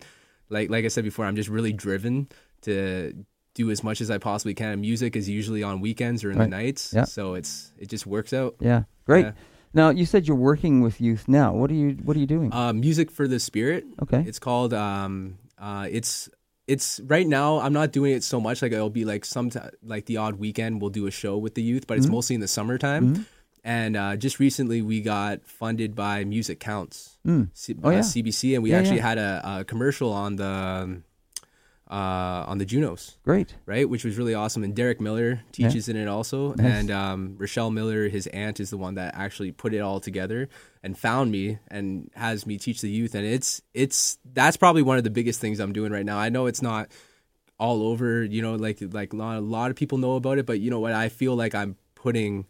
like like I said before, I'm just really driven to do as much as I possibly can. And music is usually on weekends or in Right. the nights, Yeah. so it's it just works out. Yeah. Great. Yeah. Now you said you're working with youth now. What are you What are you doing? Uh, music for the spirit. okay. It's called. Um, uh, it's it's right now. I'm not doing it so much. Like it'll be like some like the odd weekend we'll do a show with the youth, but it's mostly in the summertime. And uh, just recently we got funded by Music Counts, C- Oh, uh. CBC, and we Yeah, actually yeah. had a, a commercial on the um, uh, on the Junos Great. right? Which was really awesome. And Derek Miller teaches in it also. Nice. And um, Rochelle Miller, his aunt, is the one that actually put it all together and found me and has me teach the youth. And it's it's that's probably one of the biggest things I'm doing right now. I know it's not all over, you know, like like a lot, a lot of people know about it, but you know what? I feel like I'm putting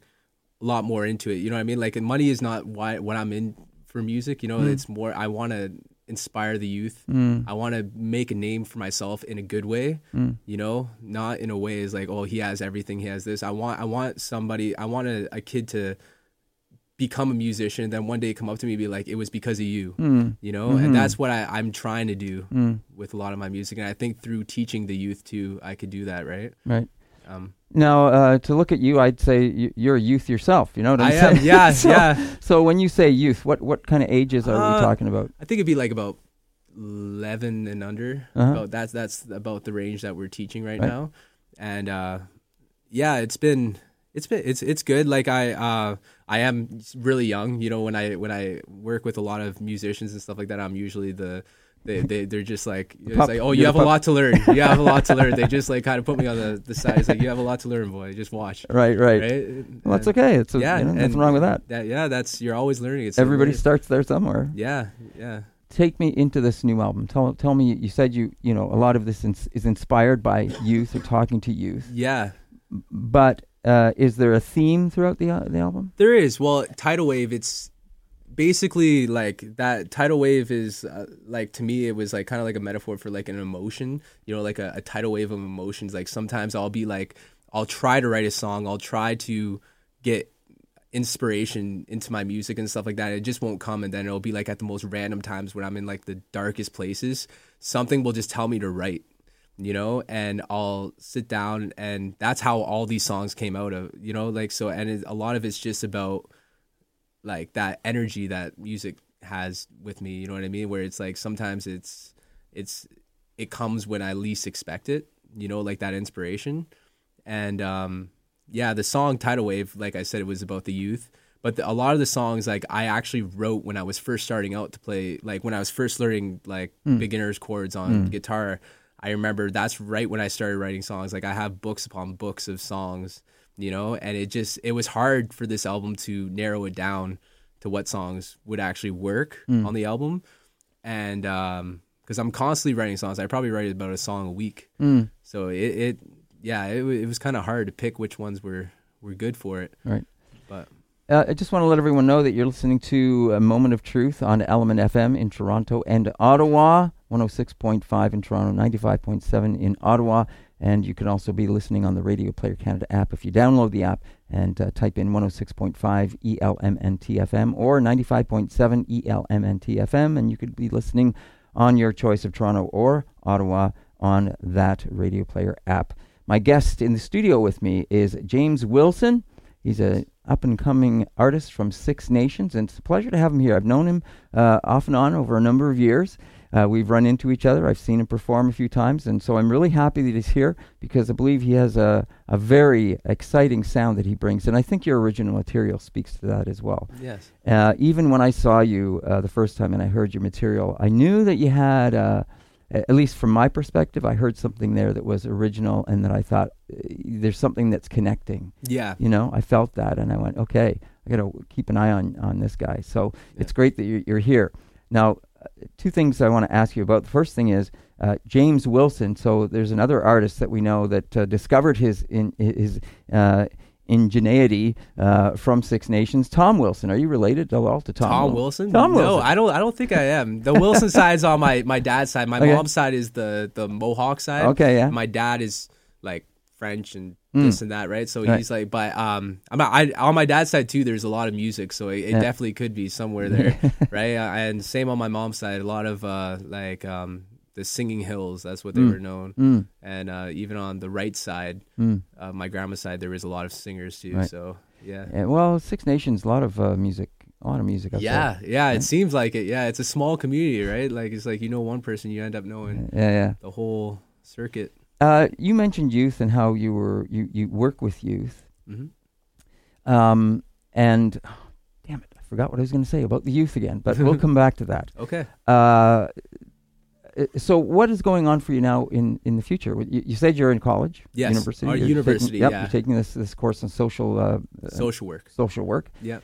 a lot more into it. You know what I mean? Like money is not why what I'm in for music. You know, it's more I want to inspire the youth. Mm. I want to make a name for myself in a good way. Mm. You know, not in a way as like, oh, he has everything, he has this. I want I want somebody. I want a, a kid to become a musician and then one day come up to me and be like it was because of you mm. you know mm-hmm. and that's what I, i'm trying to do with a lot of my music and i think through teaching the youth too i could do that right Right. Um, Now, uh, to look at you, I'd say you- you're a youth yourself. You know what I'm I am, saying? yeah, so, yeah. So when you say youth, what what kind of ages are we Uh, talking about? I think it'd be like about eleven and under. Uh-huh. About that's that's about the range that we're teaching right, Right. now, and uh, yeah, it's been it's been it's it's good. Like I uh, I am really young. You know, when I when I work with a lot of musicians and stuff like that, I'm usually the they, they they're just like it's pup. like oh You're you have a lot to learn you have a lot to learn they just like kind of put me on the, the side it's like you have a lot to learn boy just watch Right, right. right Well, that's okay. It's a, yeah you know, nothing wrong with that. that yeah that's you're always learning it's Everybody starts there somewhere. yeah yeah Take me into this new album. Tell tell me. You said you you know a lot of this ins- is inspired by youth or talking to youth, yeah but uh, is there a theme throughout the uh, the album? There is. Well, tidal wave. It's basically like that. Tidal wave is uh, like to me, it was like kind of like a metaphor for like an emotion. You know, like a, a tidal wave of emotions. Like sometimes I'll be like, I'll try to write a song. I'll try to get inspiration into my music and stuff like that. It just won't come, and then it'll be like at the most random times when I'm in like the darkest places. Something will just tell me to write you know and i'll sit down and that's how all these songs came out of you know like so and it, a lot of it's just about like that energy that music has with me you know what i mean? Where it's like sometimes it's it's it comes when i least expect it you know like that inspiration. And um yeah the song tidal wave like i said it was about the youth. But the, a lot of the songs like i actually wrote when i was first starting out to play like when i was first learning like beginners chords on guitar i remember that's right when i started writing songs. Like i have books upon books of songs you know and it just it was hard for this album to narrow it down to what songs would actually work on the album. And um because i'm constantly writing songs. I probably write about a song a week. So it, it yeah it, it was kind of hard to pick which ones were were good for it. Right. but Uh, I just want to let everyone know that you're listening to a Moment of Truth on Element FM in Toronto and Ottawa, 106.5 in Toronto, 95.7 in Ottawa. And you can also be listening on the Radio Player Canada app if you download the app and uh, type in 106.5 E ELMNTFM or 95.7 E ELMNTFM, and you could be listening on your choice of Toronto or Ottawa on that Radio Player app. My guest in the studio with me is James Wilson. He's a up and coming artist from Six Nations, and it's a pleasure to have him here. I've known him uh, off and on over a number of years. Uh, we've run into each other. I've seen him perform a few times, and so I'm really happy that he's here because I believe he has a, a very exciting sound that he brings, and I think your original material speaks to that as well. Yes. Uh, even when I saw you uh, the first time and I heard your material, I knew that you had, uh, at least from my perspective, I heard something there that was original and that I thought uh, there's something that's connecting. Yeah. You know, I felt that and I went, okay, I got to keep an eye on, on this guy. So Yeah. it's great that you're, you're here. Now, two things I want to ask you about. The first thing is uh, James Wilson. So there's another artist that we know that uh, discovered his in, his uh, ingenuity uh, from Six Nations. Tom Wilson. Are you related at all to Tom? Tom Wil- Wilson? Tom No, I don't. I don't think I am. The Wilson side's on my my dad's side. My Okay. mom's side is the the Mohawk side. Okay, yeah. My dad is like French and Mm. this and that, right? So Right. he's like, but um, I'm not, I on my dad's side too. There's a lot of music, so it, it Yeah. definitely could be somewhere there, right? Uh, and same on my mom's side. A lot of uh, like um, the Singing Hills. That's what they Mm. were known. Mm, And uh, even on the right side, uh, my grandma's side, there was a lot of singers too. Right. So yeah. Yeah, well, Six Nations, a lot of uh, music, a lot of music. Up Yeah, yeah, Right? it seems like it. Yeah, it's a small community, right? Like it's like you know one person, you end up knowing. Yeah, yeah. the whole circuit. Uh, you mentioned youth and how you were you, you work with youth. hmm Um, and damn it, I forgot what I was going to say about the youth again. But we'll come back to that. Okay. Uh, uh, so what is going on for you now in, in the future? You, you said you're in college, Yes, university. our You're university, Taking, yep, yeah. you're taking this this course in social uh, uh, Social work. social work. Yeah.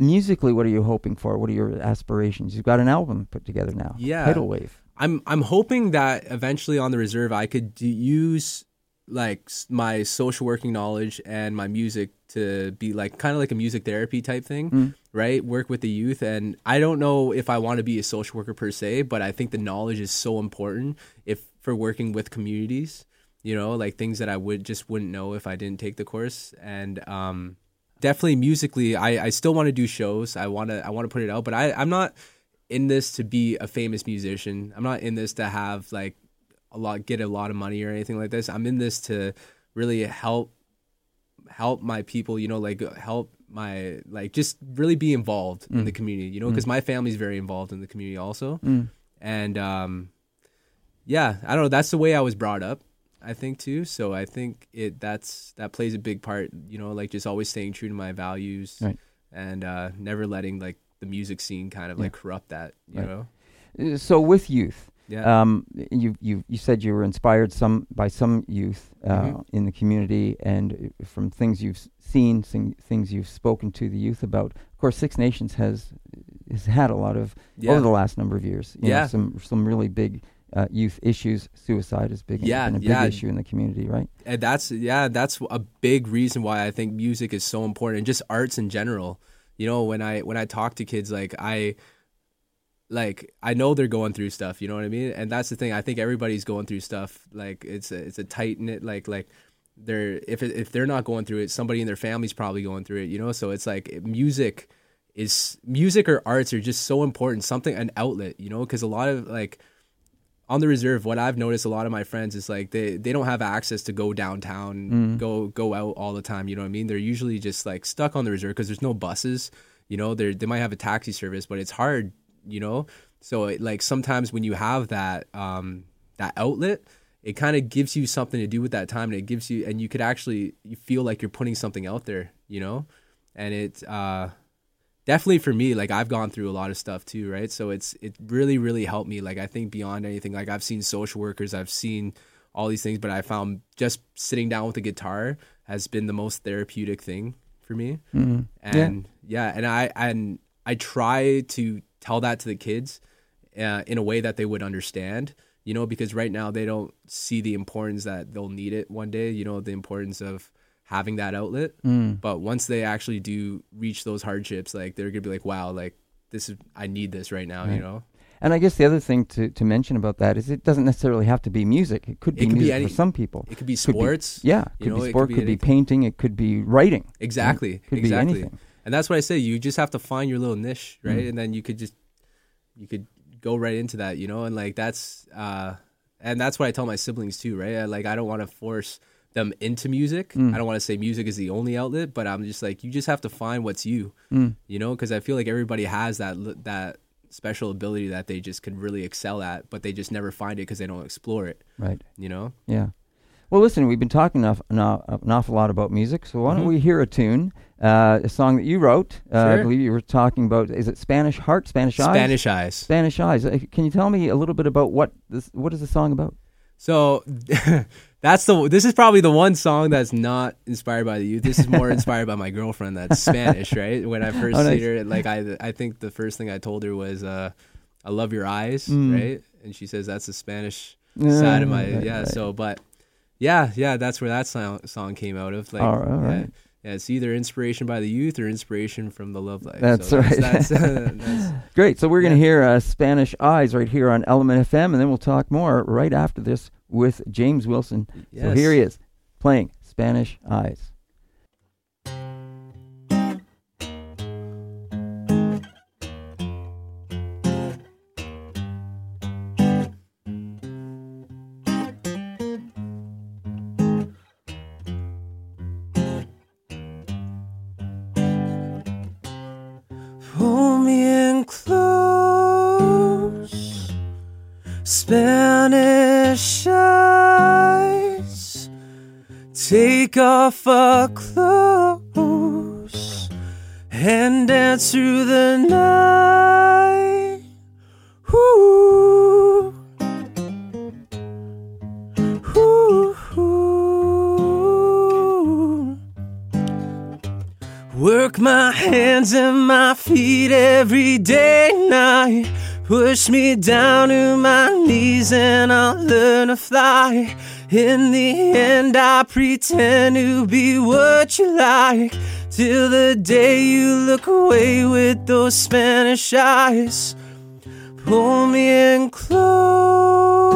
Musically, what are you hoping for? What are your aspirations? You've got an album put together now. Yeah. Tidal Wave. I'm I'm hoping that eventually on the reserve I could d- use like s- my social working knowledge and my music to be like kind of like a music therapy type thing, Mm. right? Work with the youth and I don't know if I want to be a social worker per se, but I think the knowledge is so important if for working with communities, you know, like things that I would just wouldn't know if I didn't take the course and um definitely musically I I still want to do shows. I want to I want to put it out, but I I'm not in this to be a famous musician. I'm not in this to have like a lot get a lot of money or anything like this. I'm in this to really help help my people, you know, like help my like just really be involved in the community, you know, because my family's very involved in the community also. Mm. And um yeah, I don't know, that's the way I was brought up. I think too. So I think it that's that plays a big part, you know, like just always staying true to my values Right. and uh never letting like the music scene kind of like corrupt that, you Right. know. Uh, So with youth, Yeah. um, you you you said you were inspired some by some youth uh, Mhm. in the community, and uh, from things you've seen, sing, things you've spoken to the youth about. Of course, Six Nations has has had a lot of yeah. over the last number of years. you know, Yeah. some some really big uh, youth issues. Suicide is big. Yeah, been a big yeah. issue in the community, right? and that's yeah that's a big reason why i think music is so important and just arts in general you know when i when i talk to kids like i like i know they're going through stuff you know what i mean? And that's the thing i think everybody's going through stuff like it's a it's a tight knit like like they're if if they're not going through it somebody in their family's probably going through it you know? So it's like music is music or arts are just so important something an outlet you know? Because a lot of like on the reserve what i've noticed a lot of my friends is like they they don't have access to go downtown Mm. go go out all the time you know what i mean? They're usually just like stuck on the reserve because there's no buses you know? They they might have a taxi service but it's hard you know? So it, like sometimes when you have that um that outlet it kind of gives you something to do with that time and it gives you and you could actually you feel like you're putting something out there you know? And it uh definitely for me like i've gone through a lot of stuff too right so it's it really really helped me like i think beyond anything like i've seen social workers i've seen all these things but i found just sitting down with a guitar has been the most therapeutic thing for me Mm. and yeah. and i and i try to tell that to the kids uh, in a way that they would understand you know because right now they don't see the importance that they'll need it one day you know the importance of having that outlet Mm. but once they actually do reach those hardships like they're gonna be like wow like this is i need this right now Right. you know And I guess the other thing to, to mention about that is it doesn't necessarily have to be music. It could be It could be music any- for some people. It could be Could be- sports. Yeah, it you could know, be it could sport, be could be painting, it could be writing. Exactly. Could be exactly. anything. And that's what I say. You just have to find your little niche, right? Mm. And then you could just you could go right into that, you know. And like that's uh, and that's what I tell my siblings too, right? I, like I don't want to force them into music. Mm. I don't want to say music is the only outlet, but I'm just like you just have to find what's you, Mm. you know? Because I feel like everybody has that that special ability that they just can really excel at, but they just never find it because they don't explore it, Right. you know? Yeah. Well, listen, we've been talking enough, an, an awful lot about music, so why don't Mhm. we hear a tune, uh, a song that you wrote? Uh, I believe you were talking about. Is it Spanish Heart, Spanish Eyes? Spanish eyes. Spanish Eyes. Uh, Can you tell me a little bit about what this? What is the song about? So that's the this is probably the one song that's not inspired by the youth. This is more inspired by my girlfriend that's Spanish, right? When I first Oh, nice. seen her, like I I think the first thing I told her was uh I love your eyes, Mm. right? And she says that's the Spanish side of my right, yeah, right. so but yeah, yeah, that's where that song song came out of. Like All right, all yeah, yeah, it's either inspiration by the youth or inspiration from the love life. That's So right. That's, that's, Great. So we're going to hear uh, Spanish Eyes right here on Element FM, and then we'll talk more right after this with James Wilson. So here he is playing Spanish Eyes. Pull me in close, Spanish Take off our clothes and dance through the night. Ooh. Ooh. Work my hands and my feet every day, night. Push me down to my knees and I'll learn to fly. In the end, I pretend to be what you like. Till the day you look away with those Spanish eyes. Pull me in close.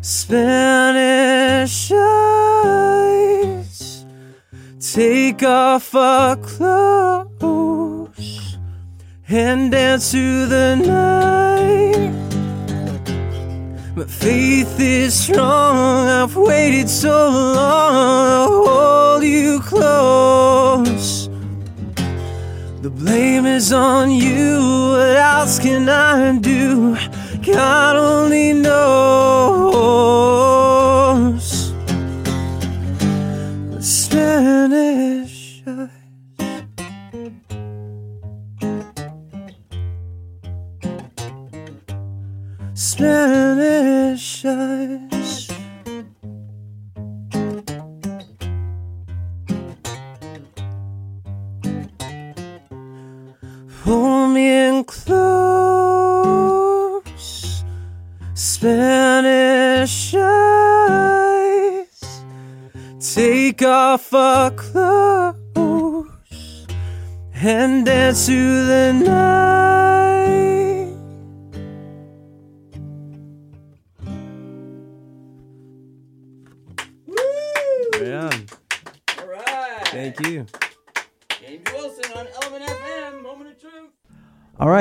Spanish eyes. Take off our clothes and dance through the night. My faith is strong. I've waited so long. I'll hold you close. The blame is on you. What else can I do? God only knows. Spanish Spanish eyes. Pull me in close, Spanish eyes. Take off our clothes and dance through the night.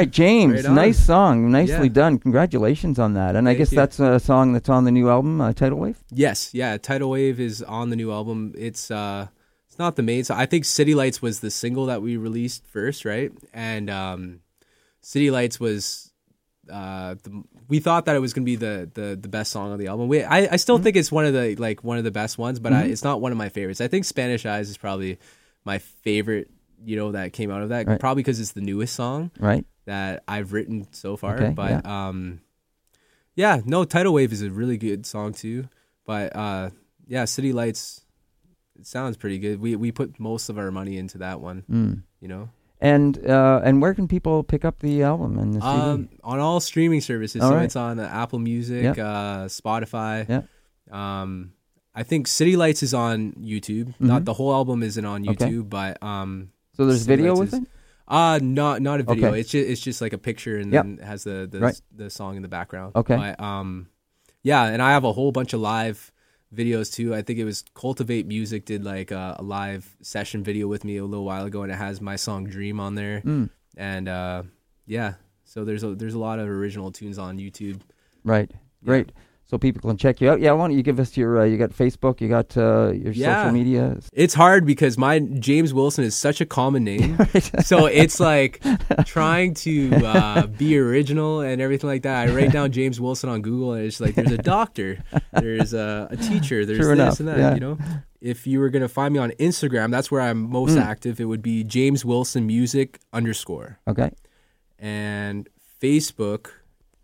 Right, James. Right nice song. Nicely Yeah. done. Congratulations on that. And I guess you. that's a song that's on the new album, uh, Tidal Wave. Yes, yeah. Tidal Wave is on the new album. It's uh it's not the main song. I think City Lights was the single that we released first, right? And um City Lights was uh the, we thought that it was gonna be the the the best song on the album. We I, I still Mm-hmm. think it's one of the like one of the best ones, but I, it's not one of my favorites. I think Spanish Eyes is probably my favorite. You know that came out of that Right. probably because it's the newest song Right? That I've written so far. Okay, but um yeah, no, Tidal Wave is a really good song too. But uh yeah, City Lights it sounds pretty good. We we put most of our money into that one, Mm. you know. And uh, and where can people pick up the album and the CD? Um on all streaming services. All so right. it's on uh, Apple Music, Yep. uh Spotify. Yep. Um I think City Lights is on YouTube. Not the whole album isn't on Mm-hmm. Okay. YouTube, but um so there's City video Lights with is- it. Uh not not a video. Okay. It's just it's just like a picture and Yep. then it has the the, Right. the song in the background. Okay. But, um yeah, and I have a whole bunch of live videos too. I think it was Cultivate Music did like a, a live session video with me a little while ago and it has my song Dream on there. Mm. And uh yeah, so there's a there's a lot of original tunes on YouTube. Right. Great. So people can check you out. Yeah, why don't you give us your? Uh, you got Facebook. You got uh, your Yeah. social media. It's hard because my James Wilson is such a common name. so it's like trying to uh, be original and everything like that. I write down James Wilson on Google and it's like there's a doctor, there's a, a teacher, there's True this enough, and that, yeah. you know? If you were going to find me on Instagram, that's where I'm most Mm. active. It would be James Wilson Music underscore. Okay. And Facebook,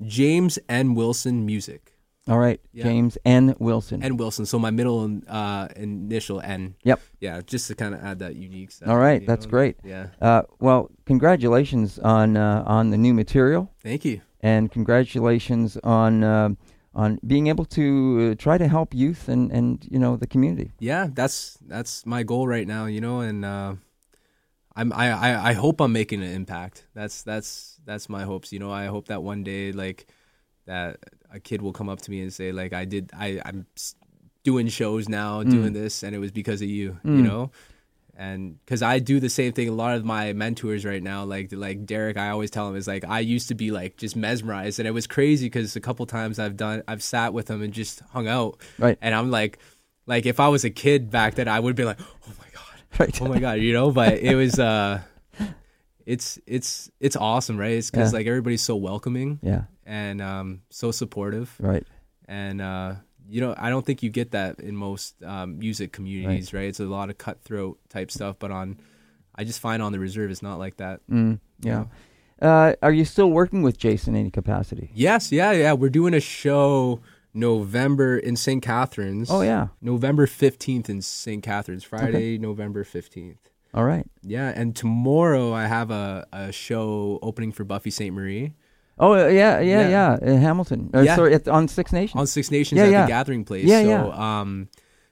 James N. Wilson Music. All right. Yeah. James N. Wilson. N. Wilson. So my middle uh, initial N. Yep. Yeah, just to kind of add that unique stuff. All right. That's know? great. Yeah. Uh, well, congratulations on uh, on the new material, Thank you. and congratulations on uh, on being able to uh, try to help youth and and you know the community. Yeah, that's that's my goal right now, you know, and uh, I'm I, I I hope I'm making an impact. That's that's that's my hopes, you know. I hope that one day like that a kid will come up to me and say like I did I I'm doing shows now, doing this and it was because of you, you know. And because I do the same thing, a lot of my mentors right now, like like Derek, I always tell him is like I used to be like just mesmerized, and it was crazy because a couple times I've done, I've sat with him and just hung out, Right. and I'm like, like if I was a kid back then, I would be like, oh my god, Right. oh my god, you know. But it was, uh, it's it's it's awesome, right? It's because Yeah. like everybody's so welcoming Yeah. and um so supportive, Right. and uh, you know, I don't think you get that in most um, music communities, right. It's a lot of cutthroat type stuff, but on, I just find on the reserve, it's not like that. Mm, yeah. Uh, are you still working with Jason in any capacity? Yes, yeah, yeah. We're doing a show November in St. Catharines. Oh yeah. November 15th in St. Catharines, Friday, November 15th. All right. Yeah, and tomorrow I have a, a show opening for Buffy Sainte-Marie Oh uh, yeah, yeah, Yeah. yeah. In Hamilton. Uh, Yeah. Sorry, at, on Six Nations. on Six Nations Yeah, at yeah. the Gathering Place. Yeah, so, yeah. um,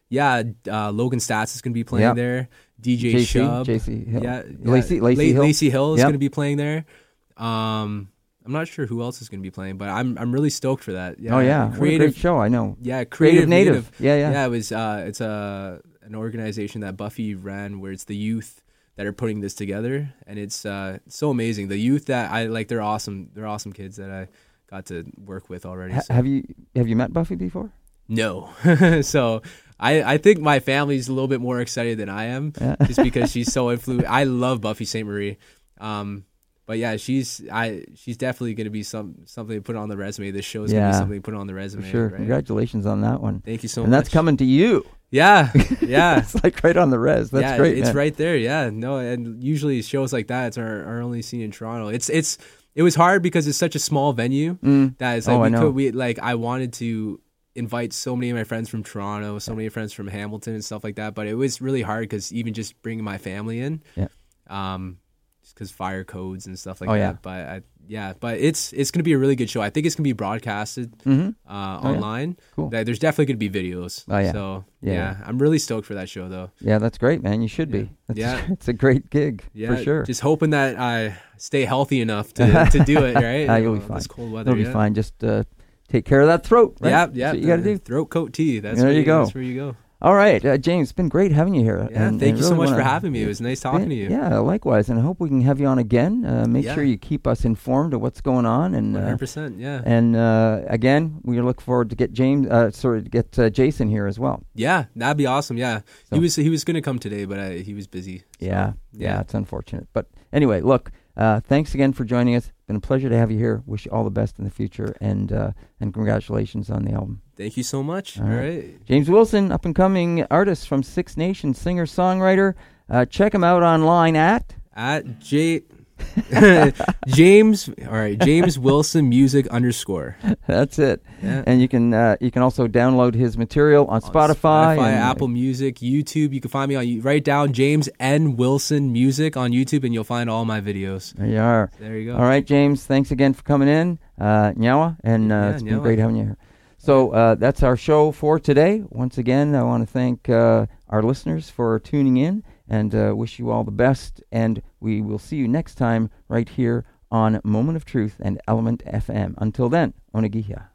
yeah, uh, Logan Staats is going to be playing Yep. there. DJ JC, Shub. JC Hill. Yeah, Lacey- yeah. Lacey La- Hill. Lacey Hill is Yep. going to be playing there. Um, I'm not sure who else is going to be playing, but I'm I'm really stoked for that. Yeah, oh yeah. Creative great show. I know. Yeah, Creative creative, Native. Yeah, yeah. Yeah, it was. Uh, it's a an organization that Buffy ran, where it's the youth that are putting this together, and it's uh, so amazing. The youth that I like, they're awesome. They're awesome kids that I got to work with already. Ha- so- have you have you met Buffy before? no, so I I think my family's a little bit more excited than I am, Yeah. just because she's so influential. I love Buffy Sainte-Marie. Um, but yeah, she's I she's definitely going to be some something to put on the resume. This show's going to be something to put on the resume. sure. right? Congratulations on that one. Thank you so and much. And that's coming to you. Yeah, yeah. it's like right on the res. That's yeah, great. It's man. right there. Yeah, no, and usually shows like that are, our only seen in Toronto. It's it's it was hard because it's such a small venue Mm. that it's like Oh, I we could we like I wanted to invite so many of my friends from Toronto, so many friends from Hamilton and stuff like that, but it was really hard because even just bringing my family in, Yeah. um, because fire codes and stuff like Oh, that. yeah. But I, yeah, but it's it's gonna be a really good show. I think it's gonna be broadcasted Mhm. uh, yeah. online. Cool. There's definitely gonna be videos. Oh, yeah. So Yeah, yeah, yeah. I'm really stoked for that show though. Yeah, that's great, man. You should be. That's, Yeah. it's a great gig Yeah, for sure. Just hoping that I stay healthy enough to, to do it. Right? Ah, you'll be Uh, fine. This cold weather. It'll be yeah. fine. Just uh, take care of that throat. Right? Yeah, That's yeah. what you got to do. Throat coat tea. That's There where you go. That's where you go. All right, uh, James. It's been great having you here. Yeah, and- thank and you so much for having me. It was nice talking to you. Yeah, likewise. And I hope we can have you on again. Uh, make Yeah. sure you keep us informed of what's going on. And uh, hundred percent. Yeah. and uh, again, we look forward to get James. Uh, sorry, to get uh, Jason here as well. Yeah, that'd be awesome. Yeah, So- he was he was gonna come today, but I, he was busy. So, Yeah, yeah, yeah. it's unfortunate. But anyway, look, uh, thanks again for joining us. Been a pleasure to have you here. Wish you all the best in the future, and uh, and congratulations on the album. Thank you so much. All All right. right. James Wilson, up and coming artist from Six Nations, singer songwriter. Uh, check him out online at. At J. James, all right, James Wilson Music underscore. That's it. Yeah. And you can uh, you can also download his material on, On Spotify, Spotify, and, Apple Music, YouTube. You can find me on. Write down James N Wilson Music on YouTube, and you'll find all my videos. There you are. There you go. All right, James. Thanks again for coming in, uh, Nyawa, and uh, Yeah, it's been great having you here. So uh, that's our show for today. Once again, I want to thank uh, our listeners for tuning in, and uh, wish you all the best. And we will see you next time right here on Moment of Truth and Element FM. Until then, Onagihia.